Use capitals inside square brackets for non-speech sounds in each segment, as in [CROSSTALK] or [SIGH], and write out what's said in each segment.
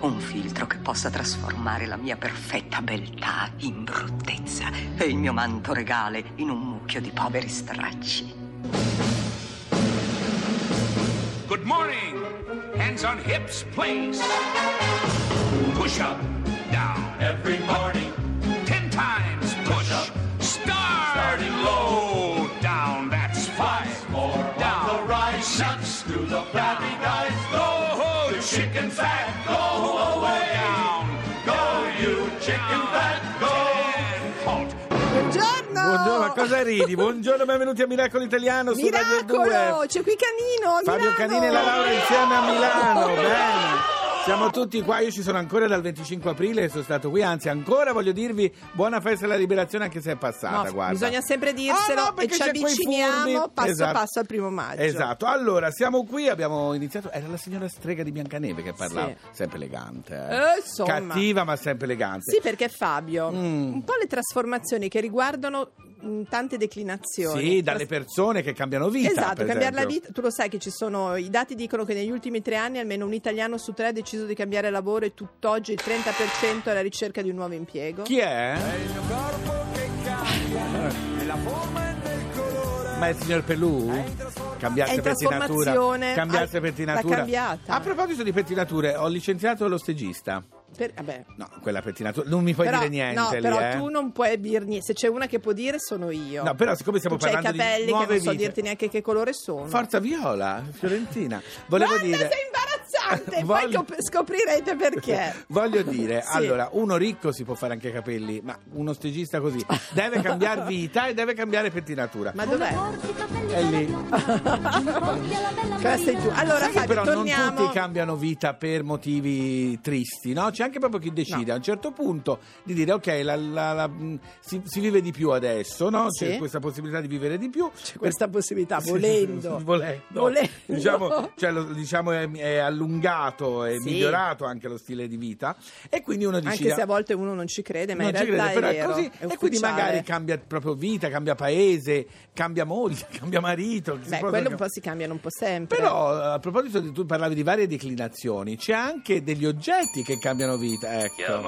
un filtro che possa trasformare la mia perfetta beltà in bruttezza e il mio manto regale in un mucchio di poveri stracci. Good morning. Hands on hips, please. Push up, down. Every morning, Ten times To the flabby guys. Go, ho, You chicken fat, go away. down. Go, you chicken fat, go. Halt. Buongiorno! Buongiorno, ma cosa ridi? Buongiorno, benvenuti a Miracolo Italiano su Radio 2. Miracolo! C'è qui Canino Fabio Milano. Canini e la Laura insieme a Milano. Bene. Siamo tutti qua, io ci sono ancora dal 25 aprile, sono stato qui, anzi ancora voglio dirvi buona festa della liberazione anche se è passata, No, guarda. bisogna sempre dirselo Ah, no, e ci avviciniamo passo Esatto. passo al primo maggio. Esatto, allora siamo qui, abbiamo iniziato, era la signora strega di Biancaneve che parlava, Sì. sempre elegante, eh. Eh, cattiva ma sempre elegante. Sì, perché Fabio, Mm. un po' le trasformazioni che riguardano mh, tante declinazioni. Sì, dalle persone che cambiano vita. Esatto, per cambiare la vita, tu lo sai che ci sono, i dati dicono che negli ultimi tre anni almeno un italiano su tre ha deciso di cambiare lavoro e tutt'oggi il 30% è alla ricerca di un nuovo impiego. Chi è? Ma è il signor Pelù? Cambiarsi È in pettinatura. Cambiarsi Ah, pettinatura. l'ha cambiata. A proposito di pettinature, ho licenziato lo stegista. Per- vabbè. No, quella pettinatura. Non mi puoi Però, dire niente no, lì, però eh. tu non puoi dir niente. Se c'è una che può dire, sono io. No, però siccome stiamo tu c'hai i parlando capelli di che non so vite. dirti neanche che colore sono. Forza Viola, Fiorentina. Volevo Guarda, dire. sei imbarazzante. Voglio- Poi cop- scoprirete perché. [LAUGHS] Voglio dire, Sì. allora, uno ricco si può fare anche i capelli, ma uno stegista così deve cambiare [LAUGHS] vita e deve cambiare pettinatura. Ma dov'è? È lì. Allora, Sai Fabio, però non torniamo. tutti cambiano vita per motivi tristi, no? C'è anche proprio chi decide No. a un certo punto di dire ok, la- la- la- mh, si, si vive di più adesso, no? C'è Sì. questa possibilità di vivere di più. C'è questa possibilità, Sì, volendo. volendo. Volendo. Diciamo, cioè, lo- diciamo è, è allungato, è Sì. migliorato anche lo stile di vita e quindi uno decide... Anche se a volte uno non ci crede, ma non in realtà crede, però è è, vero. così. è e quindi magari cambia proprio vita, cambia paese, cambia moglie, [LAUGHS] cambia marito. Beh, quello un po' si cambiano un po' sempre. Però a proposito di tu parlavi di varie declinazioni, c'è anche degli oggetti che cambiano vita, ecco.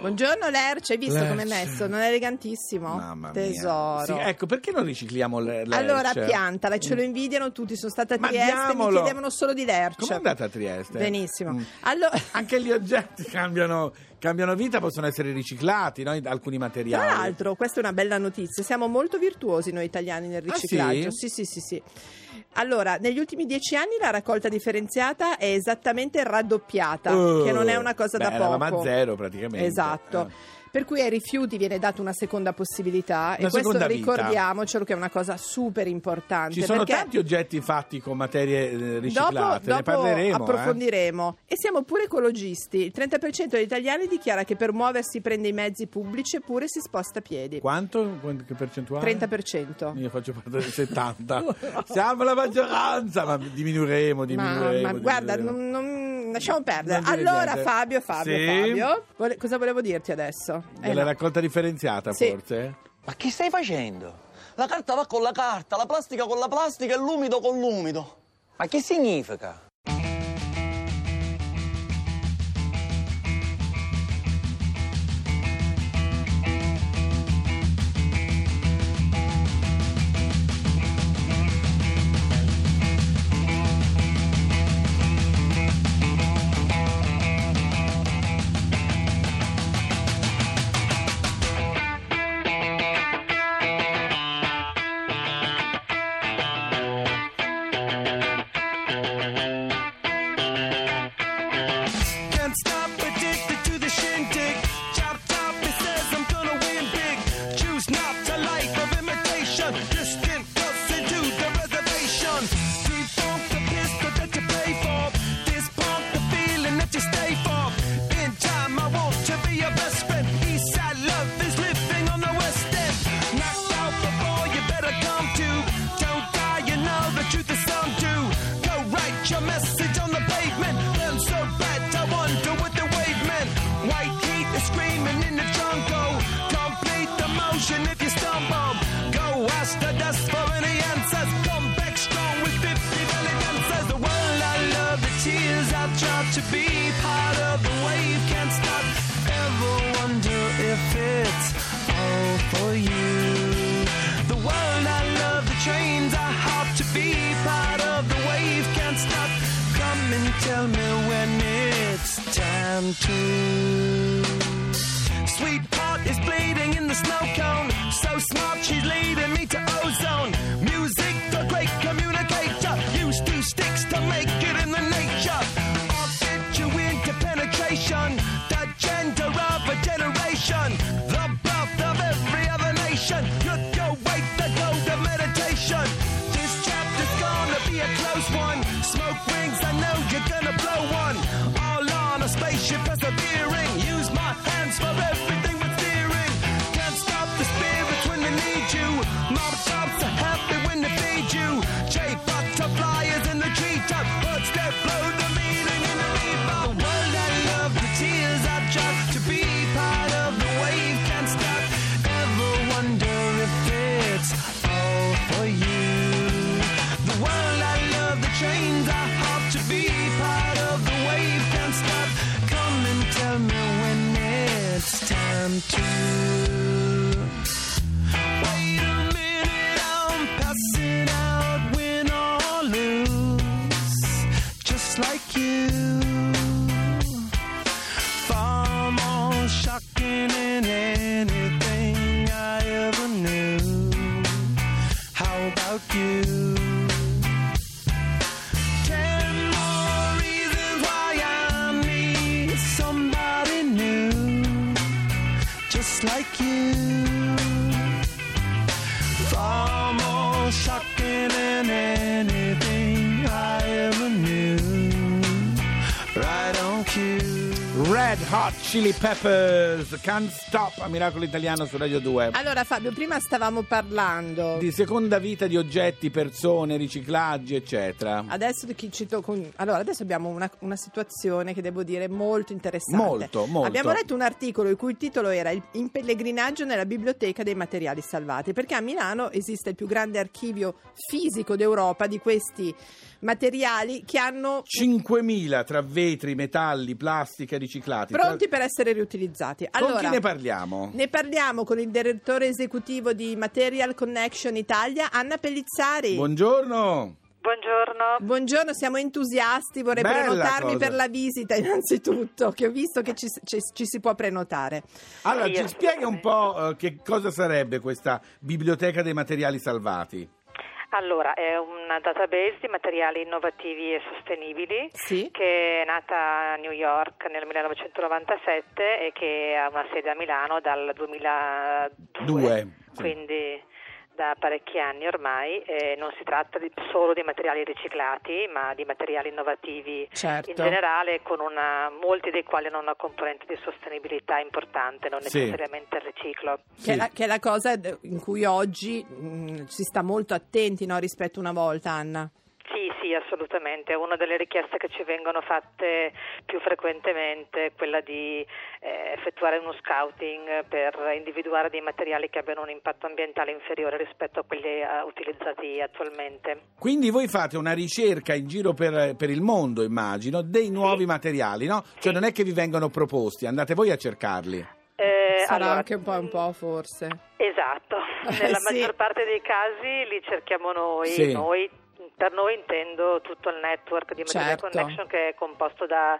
Buongiorno Lerce, hai visto Lerce. come è messo? Non è elegantissimo? Mamma mia. Tesoro. Sì, ecco, perché non ricicliamo le, le Allora Lerce? piantala, ce lo invidiano tutti, sono stata a Trieste, mi chiedevano solo di Lerce. Com'è andata a Trieste? Benissimo. Mm. Allora, [LAUGHS] Anche gli oggetti cambiano, cambiano vita, possono essere riciclati, no? alcuni materiali. Tra l'altro, questa è una bella notizia, siamo molto virtuosi noi italiani nel Ah, riciclaggio. sì? sì, sì, sì, sì. Allora, negli ultimi dieci anni la raccolta differenziata è esattamente raddoppiata, Oh, che non è una cosa beh, da poco. eravamo a zero praticamente. Esatto. Eh. Per cui ai rifiuti viene data una seconda possibilità Una e questo ricordiamocelo che è una cosa super importante. Ci sono tanti oggetti fatti con materie eh, Dopo, riciclate, ne dopo parleremo. eh. approfondiremo. E siamo pure ecologisti. Il 30% degli italiani dichiara che per muoversi prende i mezzi pubblici eppure si sposta a piedi. Quanto? Quant- Che percentuale? 30%. Io faccio parte del 70. [LAUGHS] Siamo la maggioranza, ma diminuiremo, Ma, diminuiremo. ma guarda, diminuiremo. non, non- lasciamo perdere. Non allora, niente. Fabio, Fabio, Sì? Fabio, vole- cosa volevo dirti adesso? Eh, Della no. raccolta differenziata, Sì. forse? Ma che stai facendo? La carta va con la carta, la plastica con la plastica e l'umido con l'umido. Ma che significa? Tell me when it's time to. Sweetheart is bleeding in the snow cone. So smart, she's leading me to ozone. Red Hot Chili Peppers, Can't Stop a Miracolo Italiano su Radio 2. Allora Fabio, prima stavamo parlando. Di seconda vita di oggetti, persone, riciclaggi, eccetera. Adesso, chi ci to- con- allora, adesso abbiamo una, una situazione che devo dire molto interessante. Molto, molto. Abbiamo letto un articolo il cui titolo era Il- In pellegrinaggio nella biblioteca dei materiali salvati, perché a Milano esiste il più grande archivio fisico d'Europa di questi materiali che hanno 5.000 tra vetri, metalli, plastica riciclati. Tra- pronti per essere riutilizzati. Con Allora, chi ne parliamo? ne parliamo con il direttore esecutivo di Material Connection Italia, Anna Pellizzari. Buongiorno. Buongiorno. Buongiorno, siamo entusiasti, vorrei Bella prenotarmi cosa. per la visita [LAUGHS] innanzitutto, che ho visto che ci, ci- ci si può prenotare. Allora, Io ci spieghi un po' eh, che cosa sarebbe questa biblioteca dei materiali salvati? Allora, è una database di materiali innovativi e sostenibili Sì. che è nata a New York nel 1997 e che ha una sede a Milano dal 2002. Due. Quindi da parecchi anni ormai e non si tratta di- solo di materiali riciclati ma di materiali innovativi Certo. in generale con una, molti dei quali hanno una componente di sostenibilità importante non Sì. necessariamente il riciclo Che, è Sì. la, che è la cosa in cui oggi mh, si sta molto attenti no, rispetto a una volta, Anna. Sì, sì, assolutamente. Una delle richieste che ci vengono fatte più frequentemente è quella di eh, effettuare uno scouting per individuare dei materiali che abbiano un impatto ambientale inferiore rispetto a quelli eh, utilizzati attualmente. Quindi voi fate una ricerca in giro per, per il mondo, immagino, dei nuovi materiali, no? Cioè Sì. non è che vi vengono proposti, andate voi a cercarli. Eh, Sarà allora, anche un po' un po', forse. Esatto, Eh, [LAUGHS] nella sì. maggior parte dei casi li cerchiamo noi, Sì. noi per noi intendo tutto il network di Material Certo. Connection che è composto da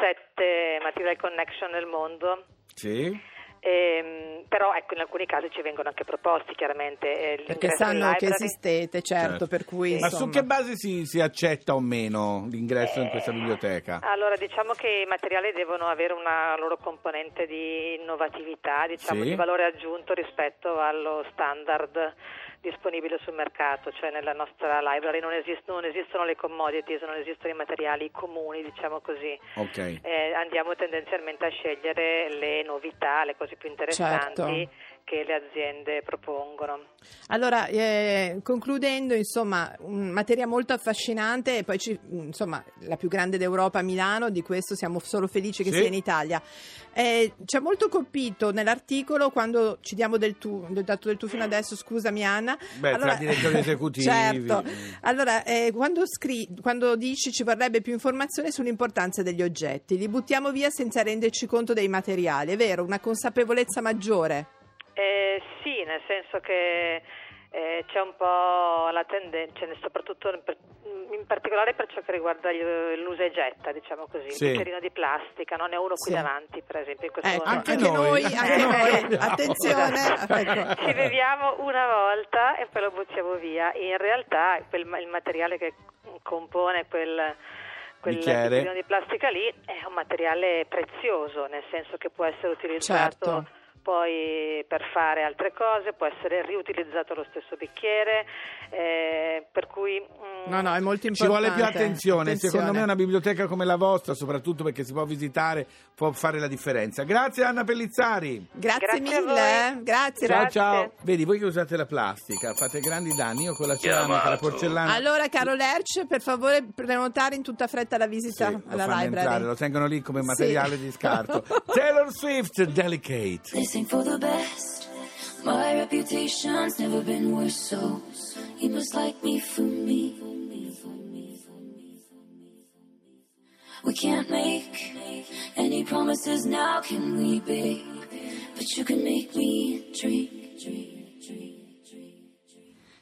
sette Material Connection nel mondo. Sì? Ehm, però ecco in alcuni casi ci vengono anche proposti chiaramente eh, Perché sanno nel che library. esistete, certo, Certo. per cui Ma insomma... su che base si, si accetta o meno l'ingresso in questa biblioteca? Allora diciamo che i materiali devono avere una loro componente di innovatività, diciamo Sì. di valore aggiunto rispetto allo standard disponibile sul mercato, cioè nella nostra library non, esist- non esistono le commodities, non esistono i materiali comuni, diciamo così. Ok. Eh, andiamo tendenzialmente a scegliere le novità, le cose più interessanti Certo. Che le aziende propongono. Allora, eh, concludendo, insomma, un materia molto affascinante e poi ci- insomma, la più grande d'Europa, Milano, di questo siamo solo felici che Sì. sia in Italia. Eh, ci ha molto colpito nell'articolo quando ci diamo del tu, del dato del tu fino adesso, scusami Anna. Beh, tra direttori [LAUGHS] esecutivi. certo. Allora, eh, quando, scri- quando dici ci vorrebbe più informazione sull'importanza degli oggetti, li buttiamo via senza renderci conto dei materiali, è vero? Una consapevolezza maggiore. Eh, sì, nel senso che eh, c'è un po' la tendenza, soprattutto per- in particolare per ciò che riguarda l'usa e getta, diciamo così, Sì. il bicchierino di plastica, non ho uno qui Sì. davanti, per esempio, in questo Ecco, momento. Anche noi, anche noi attenzione. [LAUGHS] Ci beviamo una volta e poi lo buttiamo via. In realtà quel ma- il materiale che compone quel, quel Bicchiere. bicchierino di plastica lì è un materiale prezioso, nel senso che può essere utilizzato Certo. Poi per fare altre cose, può essere riutilizzato lo stesso bicchiere, eh, per cui... mm, No, no, è molto Ci importante. vuole più attenzione. Attenzione. secondo me una biblioteca come la vostra, soprattutto perché si può visitare, può fare la differenza. Grazie Anna Pellizzari. Grazie, Grazie mille, grazie. Ciao Grazie. ciao. Vedi, voi che usate la plastica fate grandi danni, io con la ceramica, la porcellana. Allora, caro Lerch, per favore prenotare in tutta fretta la visita Sì, lo alla fanno library. entrare, lo tengono lì come Sì. materiale di scarto. [LAUGHS] Taylor Swift, Delicate. Listen for the best. My reputation's never been worse, so you must like me for me. We can't make any promises now, can we, babe? But you can make me drink.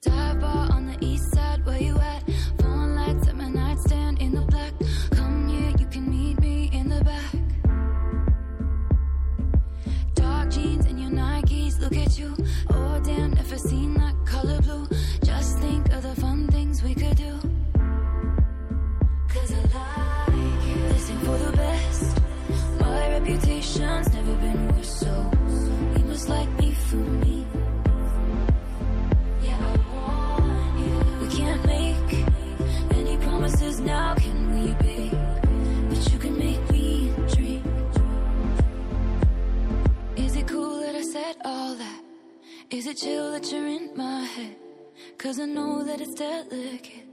Dive bar on the east you. Is it chill that you're in my head? Cause I know that it's delicate.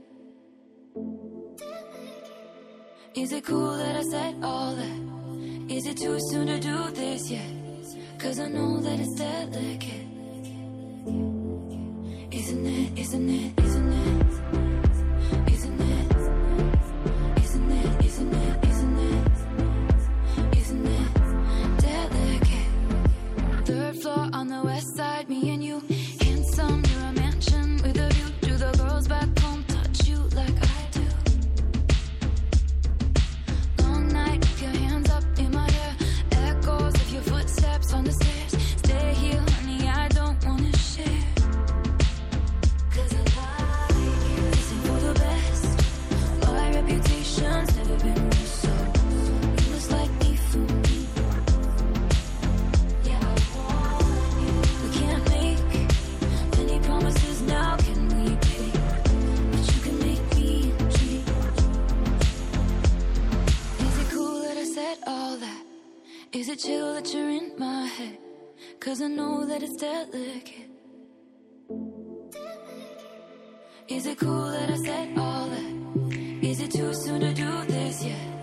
Is it cool that I said all that? Is it too soon to do this yet? Cause I know that it's delicate. Isn't it, isn't it, isn't it? On the west side, me and you. Cause I know that it's delicate. Is it cool that I said all that? Is it too soon to do this yet?